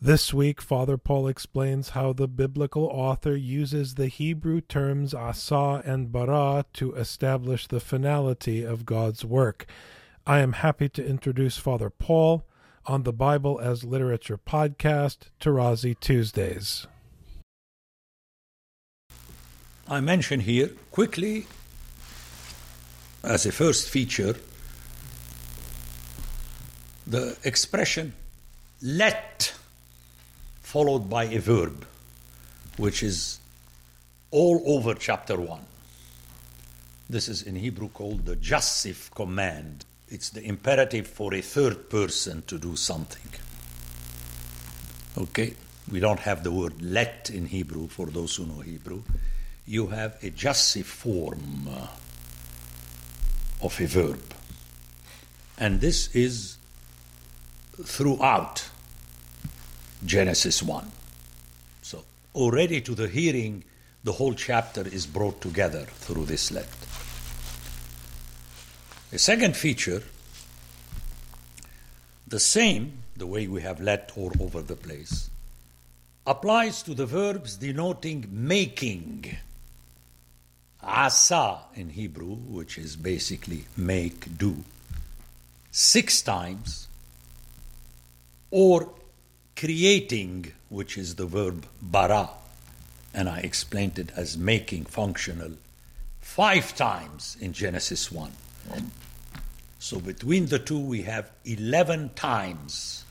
This week, Father Paul explains how the biblical author uses the Hebrew terms asa and bara to establish the finality of God's work. I am happy to introduce Father Paul on the Bible as Literature podcast, Tarazi Tuesdays. I mention here quickly, as a first feature, the expression let followed by a verb, which is all over chapter 1. This is in Hebrew called the jussive command. It's the imperative for a third person to do something. Okay? We don't have the word let in Hebrew for those who know Hebrew. You have a jussive form uh, of a verb. And this is throughout Genesis 1. So, already to the hearing, the whole chapter is brought together through this let. A second feature, the same, the way we have let all over the place, applies to the verbs denoting making. Asa in Hebrew, which is basically make, do, six times, or creating, which is the verb bara, and I explained it as making functional, five times in Genesis 1. So between the two, we have 11 times.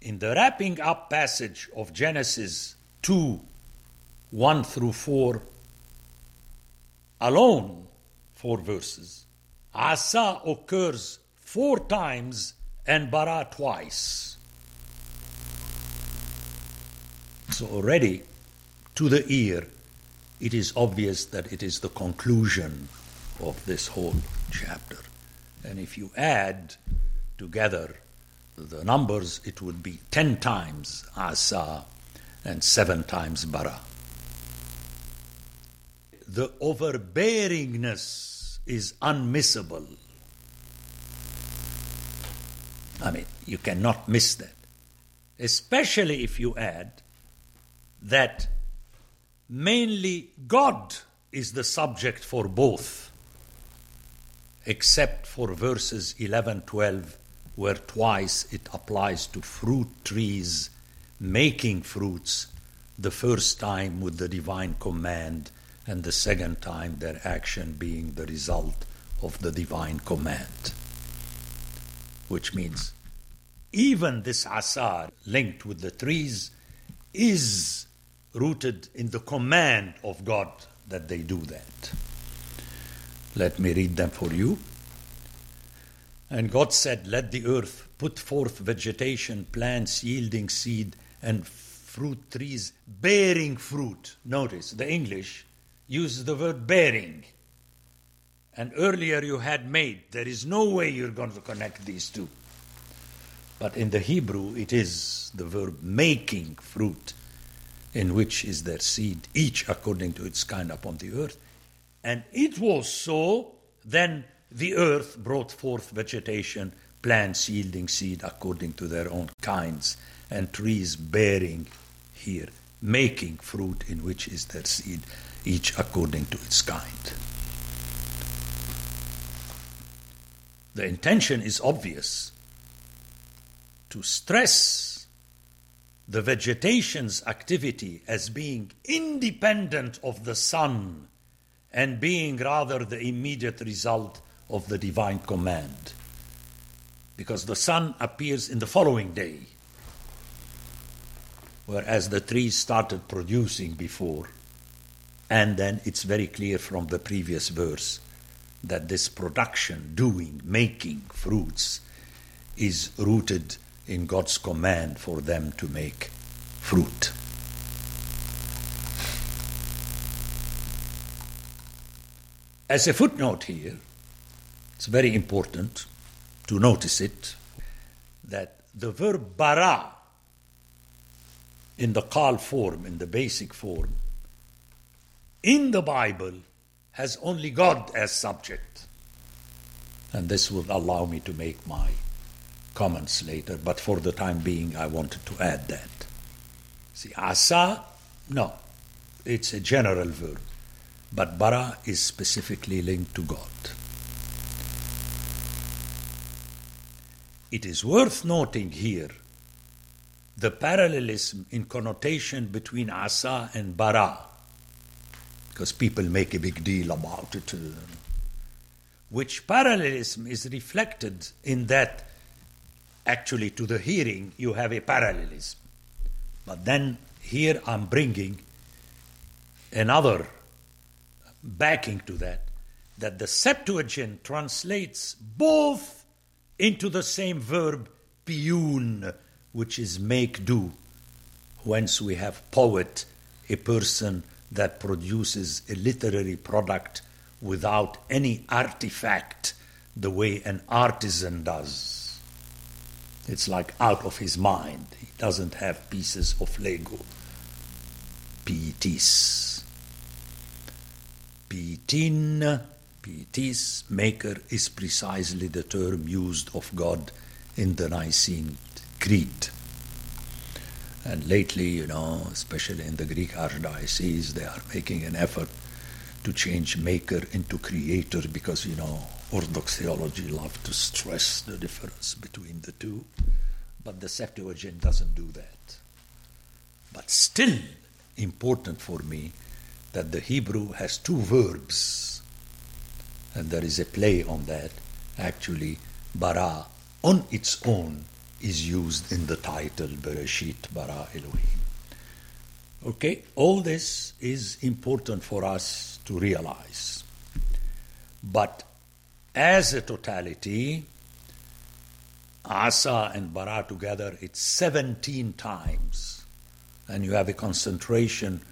In the wrapping up passage of Genesis 2 1 through 4, alone, four verses, Asa occurs four times and bara twice. So already, to the ear, it is obvious that it is the conclusion of this whole chapter. And if you add together the numbers, it would be ten times asa and seven times bara. The overbearingness is unmissable. I mean, you cannot miss that. Especially if you add that mainly God is the subject for both, except for verses 11 12, where twice it applies to fruit trees making fruits, the first time with the divine command, and the second time their action being the result of the divine command which means even this asa linked with the trees is rooted in the command of God that they do that. Let me read them for you. And God said, Let the earth put forth vegetation, plants yielding seed, and fruit trees bearing fruit. Notice the English uses the word bearing. And earlier you had made. There is no way you're going to connect these two. But in the Hebrew, it is the verb making fruit, in which is their seed, each according to its kind upon the earth. And it was so, then the earth brought forth vegetation, plants yielding seed according to their own kinds, and trees bearing here, making fruit in which is their seed, each according to its kind. The intention is obvious to stress the vegetation's activity as being independent of the sun and being rather the immediate result of the divine command. Because the sun appears in the following day, whereas the trees started producing before. And then it's very clear from the previous verse that this production, doing, making fruits is rooted in God's command for them to make fruit. As a footnote here, it's very important to notice it that the verb bara in the qal form, in the basic form, in the Bible has only God as subject. And this will allow me to make my comments later, but for the time being, I wanted to add that. See, asa, no, it's a general verb, but bara is specifically linked to God. It is worth noting here the parallelism in connotation between asa and bara, because people make a big deal about it. Uh, which parallelism is reflected in that actually to the hearing you have a parallelism. But then here I'm bringing another backing to that, that the Septuagint translates both into the same verb piyun, which is make do. Whence we have poet, a person that produces a literary product without any artifact, the way an artisan does. It's like out of his mind. He doesn't have pieces of Lego. Pietis. Pietin, pietis, maker, is precisely the term used of God in the Nicene Creed. And lately, you know, especially in the Greek archdiocese, they are making an effort to change maker into creator because, you know, Orthodox theology love to stress the difference between the two. But the Septuagint doesn't do that. But still important for me that the Hebrew has two verbs. And there is a play on that. Actually, bara on its own is used in the title Bereshit bara Elohim. Okay, all this is important for us to realize. But as a totality, Asa and Bara together, it's 17 times. And you have a concentration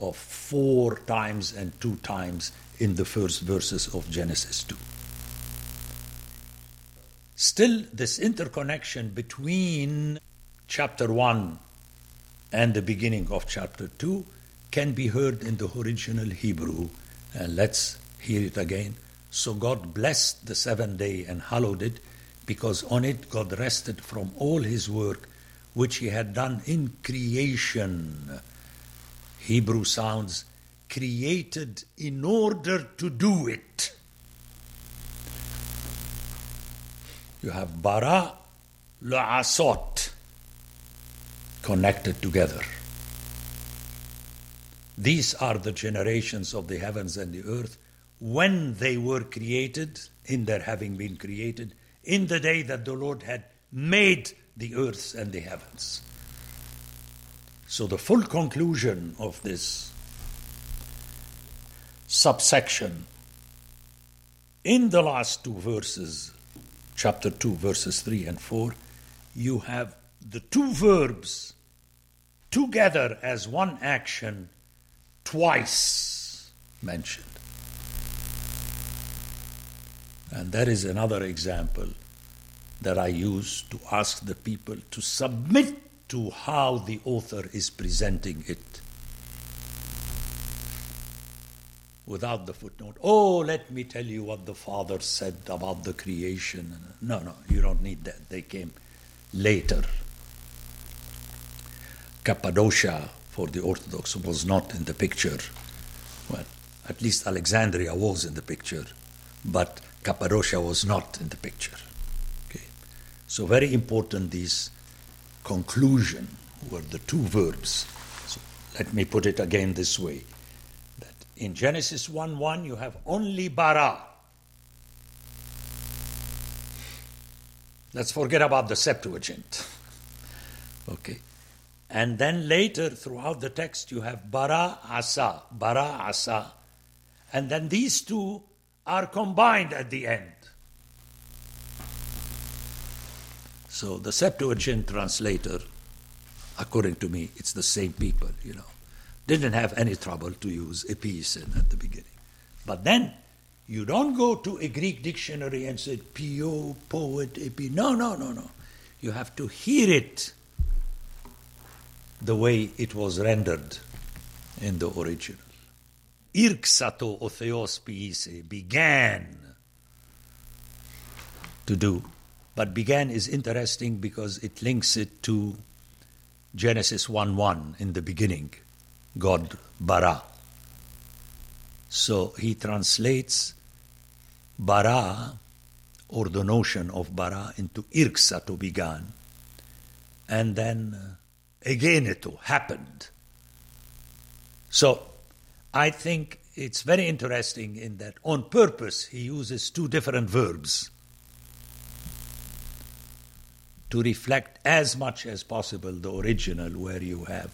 of four times and two times in the first verses of Genesis 2. Still, this interconnection between chapter 1 and the beginning of chapter 2 can be heard in the original Hebrew. And let's hear it again. So God blessed the seventh day and hallowed it, because on it God rested from all his work which he had done in creation. Hebrew sounds created in order to do it. You have bara la'asot connected together. These are the generations of the heavens and the earth when they were created, in their having been created, in the day that the Lord had made the earth and the heavens. So, the full conclusion of this subsection in the last two verses chapter 2, verses 3 and 4, you have the two verbs together as one action twice mentioned. And that is another example that I use to ask the people to submit to how the author is presenting it. Without the footnote. Oh, let me tell you what the Father said about the creation. No, no, you don't need that. They came later. Cappadocia for the Orthodox was not in the picture. Well, at least Alexandria was in the picture, but Cappadocia was not in the picture. Okay. So very important these conclusion were the two verbs. So let me put it again this way. In Genesis 1 1, you have only bara. Let's forget about the Septuagint. okay. And then later, throughout the text, you have bara asa, bara asa. And then these two are combined at the end. So the Septuagint translator, according to me, it's the same people, you know, didn't have any trouble to use episen at the beginning. But then you don't go to a Greek dictionary and say pio, poet, epi. No, no, no, no. You have to hear it the way it was rendered in the original. Irksato o theos piise began to do. But began is interesting because it links it to Genesis 1 1 in the beginning, God bara. So he translates bara, or the notion of bara, into irksa to began. And then uh, egeneto happened. So I think it's very interesting in that on purpose he uses two different verbs to reflect as much as possible the original where you have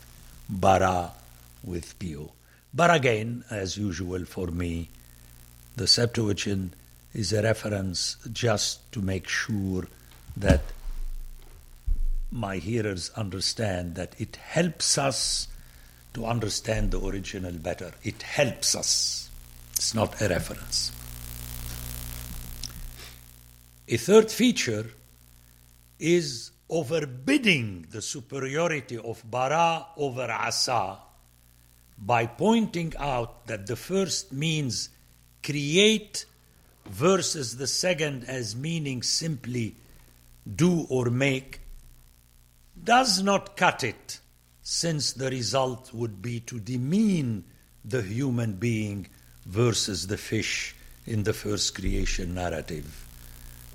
bara with pio. But again, as usual for me, the Septuagint is a reference just to make sure that my hearers understand that it helps us to understand the original better. It helps us. It's not a reference. A third feature is overbidding the superiority of bara over asa by pointing out that the first means create versus the second as meaning simply do or make does not cut it, since the result would be to demean the human being versus the fish in the first creation narrative.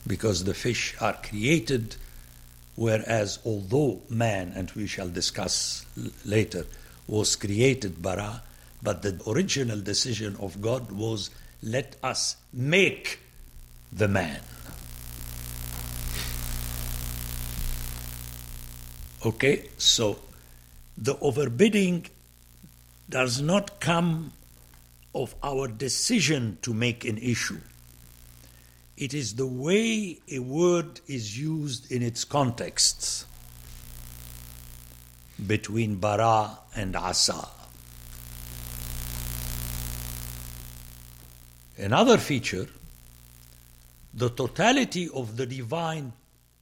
Because the fish are created, whereas although man, and we shall discuss later, was created bara, but the original decision of God was let us make the man. Okay, so the overbidding does not come of our decision to make an issue. It is the way a word is used in its contexts between bara and asa. Another feature the totality of the divine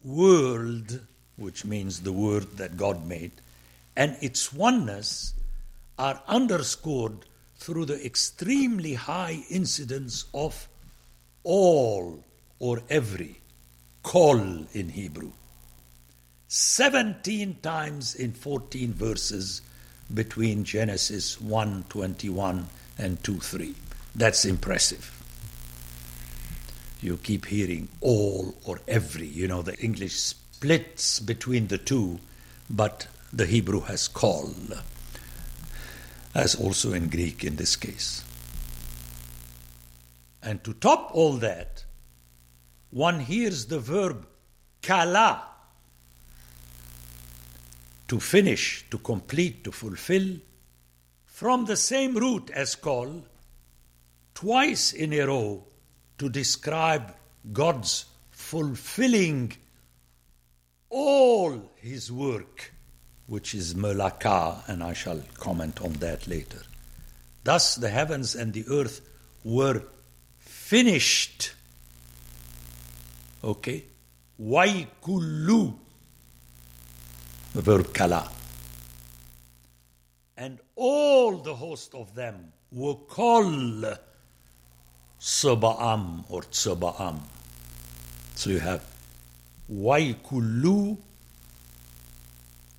world, which means the word that God made, and its oneness are underscored through the extremely high incidence of all or every, kol in Hebrew. 17 times in 14 verses between Genesis 1:21 and 2:3. That's impressive. You keep hearing all or every, you know, the English splits between the two, but the Hebrew has kol, as also in Greek in this case. And to top all that, one hears the verb kala, to finish, to complete, to fulfill, from the same root as call, twice in a row to describe God's fulfilling all his work, which is melaka, and I shall comment on that later. Thus the heavens and the earth were finished. Okay? Waikulu, the verb kala. And all the host of them were called saba'am or tsaba'am. So you have waikulu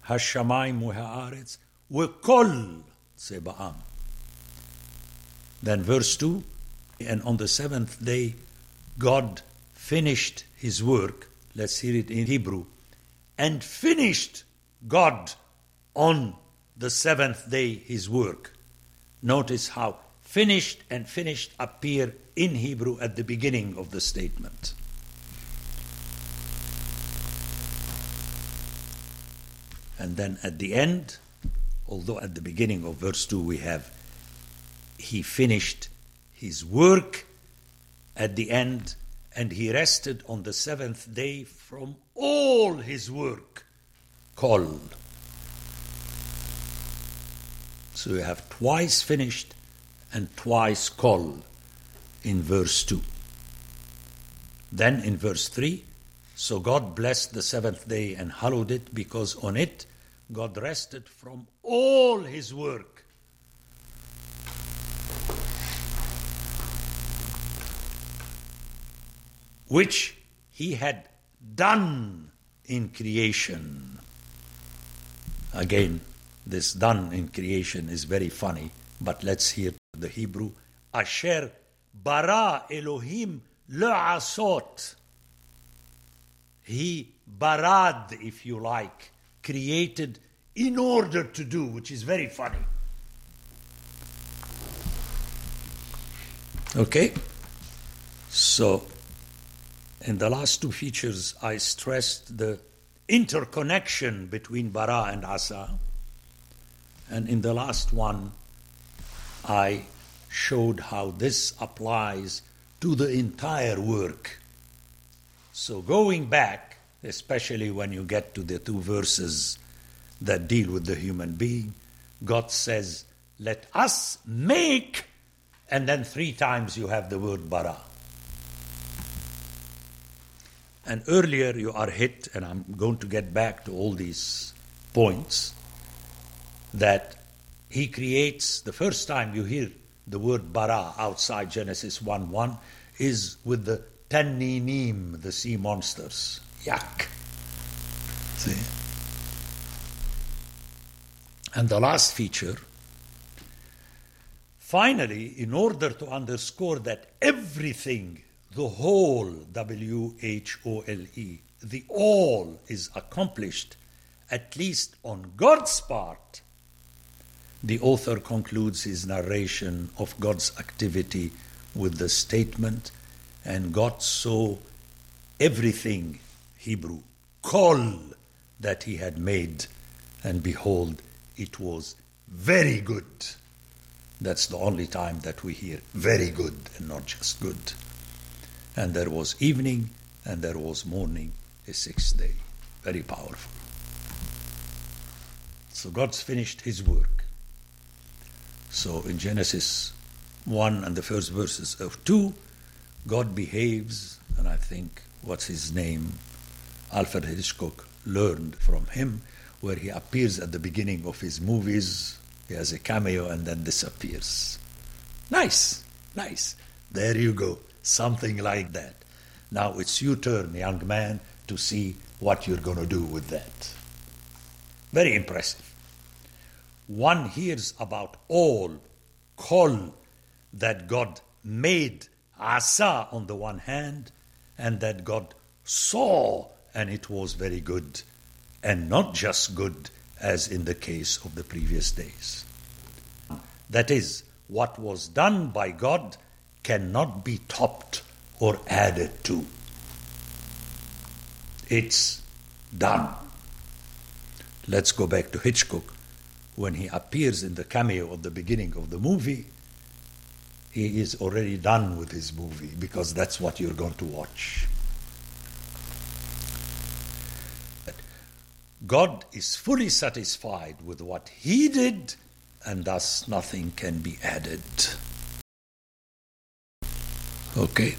hashamayim ha'aretz kol seba'am. Then verse 2, and on the seventh day God finished his work, let's hear it in Hebrew, and finished God on the seventh day his work. Notice how finished and finished appear in Hebrew at the beginning of the statement. And then at the end, although at the beginning of verse 2 we have he finished his work, at the end, and he rested on the seventh day from all his work. Kol. So you have twice finished and twice kol in verse 2. Then in verse 3, so God blessed the seventh day and hallowed it because on it God rested from all his work. Which he had done in creation. Again, this done in creation is very funny, but let's hear the Hebrew. Asher bara Elohim le'asot. He barad, if you like, created in order to do, which is very funny. Okay? So, in the last two features, I stressed the interconnection between bara and asa. And in the last one, I showed how this applies to the entire work. So, going back, especially when you get to the two verses that deal with the human being, God says, Let us make, and then three times you have the word bara. And earlier you are hit, and I'm going to get back to all these points, that he creates, the first time you hear the word bara outside Genesis 1 1 is with the tanninim, the sea monsters. Yuck. See? And the last feature, finally, in order to underscore that everything, the whole, W H O L E, the all is accomplished, at least on God's part, the author concludes his narration of God's activity with the statement, and God saw everything, Hebrew, kol, that he had made, and behold, it was very good. That's the only time that we hear very good and not just good. And there was evening and there was morning, a sixth day. Very powerful. So God's finished his work. So in Genesis 1 and the first verses of 2, God behaves, and I think what's his name? Alfred Hitchcock learned from him, where he appears at the beginning of his movies. He has a cameo and then disappears. Nice, nice. There you go. Something like that. Now it's your turn, young man, to see what you're going to do with that. Very impressive. One hears about all, kol, that God made, asa on the one hand, and that God saw, and it was very good, and not just good as in the case of the previous days. That is, what was done by God cannot be topped or added to. It's done. Let's go back to Hitchcock. When he appears in the cameo at the beginning of the movie, he is already done with his movie because that's what you're going to watch. God is fully satisfied with what he did, and thus nothing can be added. Okay?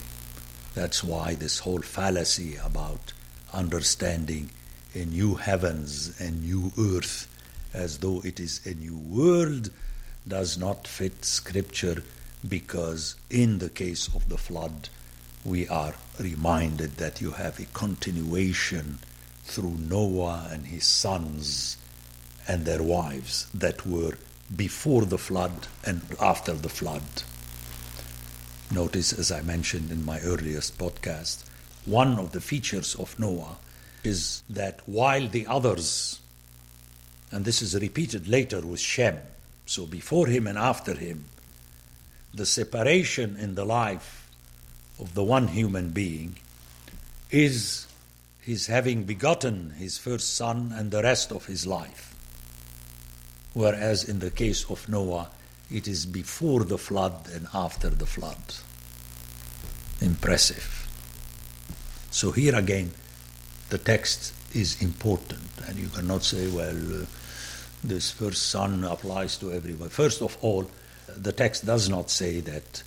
That's why this whole fallacy about understanding a new heavens and new earth as though it is a new world does not fit scripture because in the case of the flood we are reminded that you have a continuation through Noah and his sons and their wives that were before the flood and after the flood. Notice, as I mentioned in my earliest podcast, one of the features of Noah is that while the others, and this is repeated later with Shem, so before him and after him, the separation in the life of the one human being is his having begotten his first son and the rest of his life. Whereas in the case of Noah, it is before the flood and after the flood. Impressive. So here again, the text is important, and you cannot say, well, uh, this first son applies to everyone. First of all, the text does not say that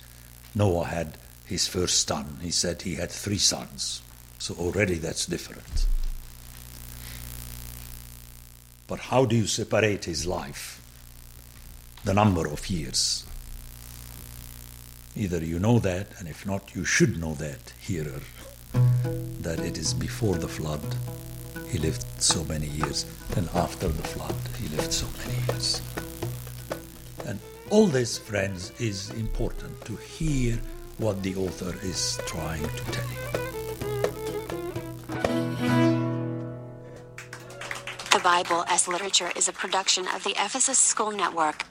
Noah had his first son. He said he had three sons. So already that's different. But how do you separate his life? The number of years. Either you know that, and if not, you should know that, hearer, that it is before the flood he lived so many years, and after the flood he lived so many years. And all this, friends, is important to hear what the author is trying to tell you. The Bible as Literature is a production of the Ephesus School Network.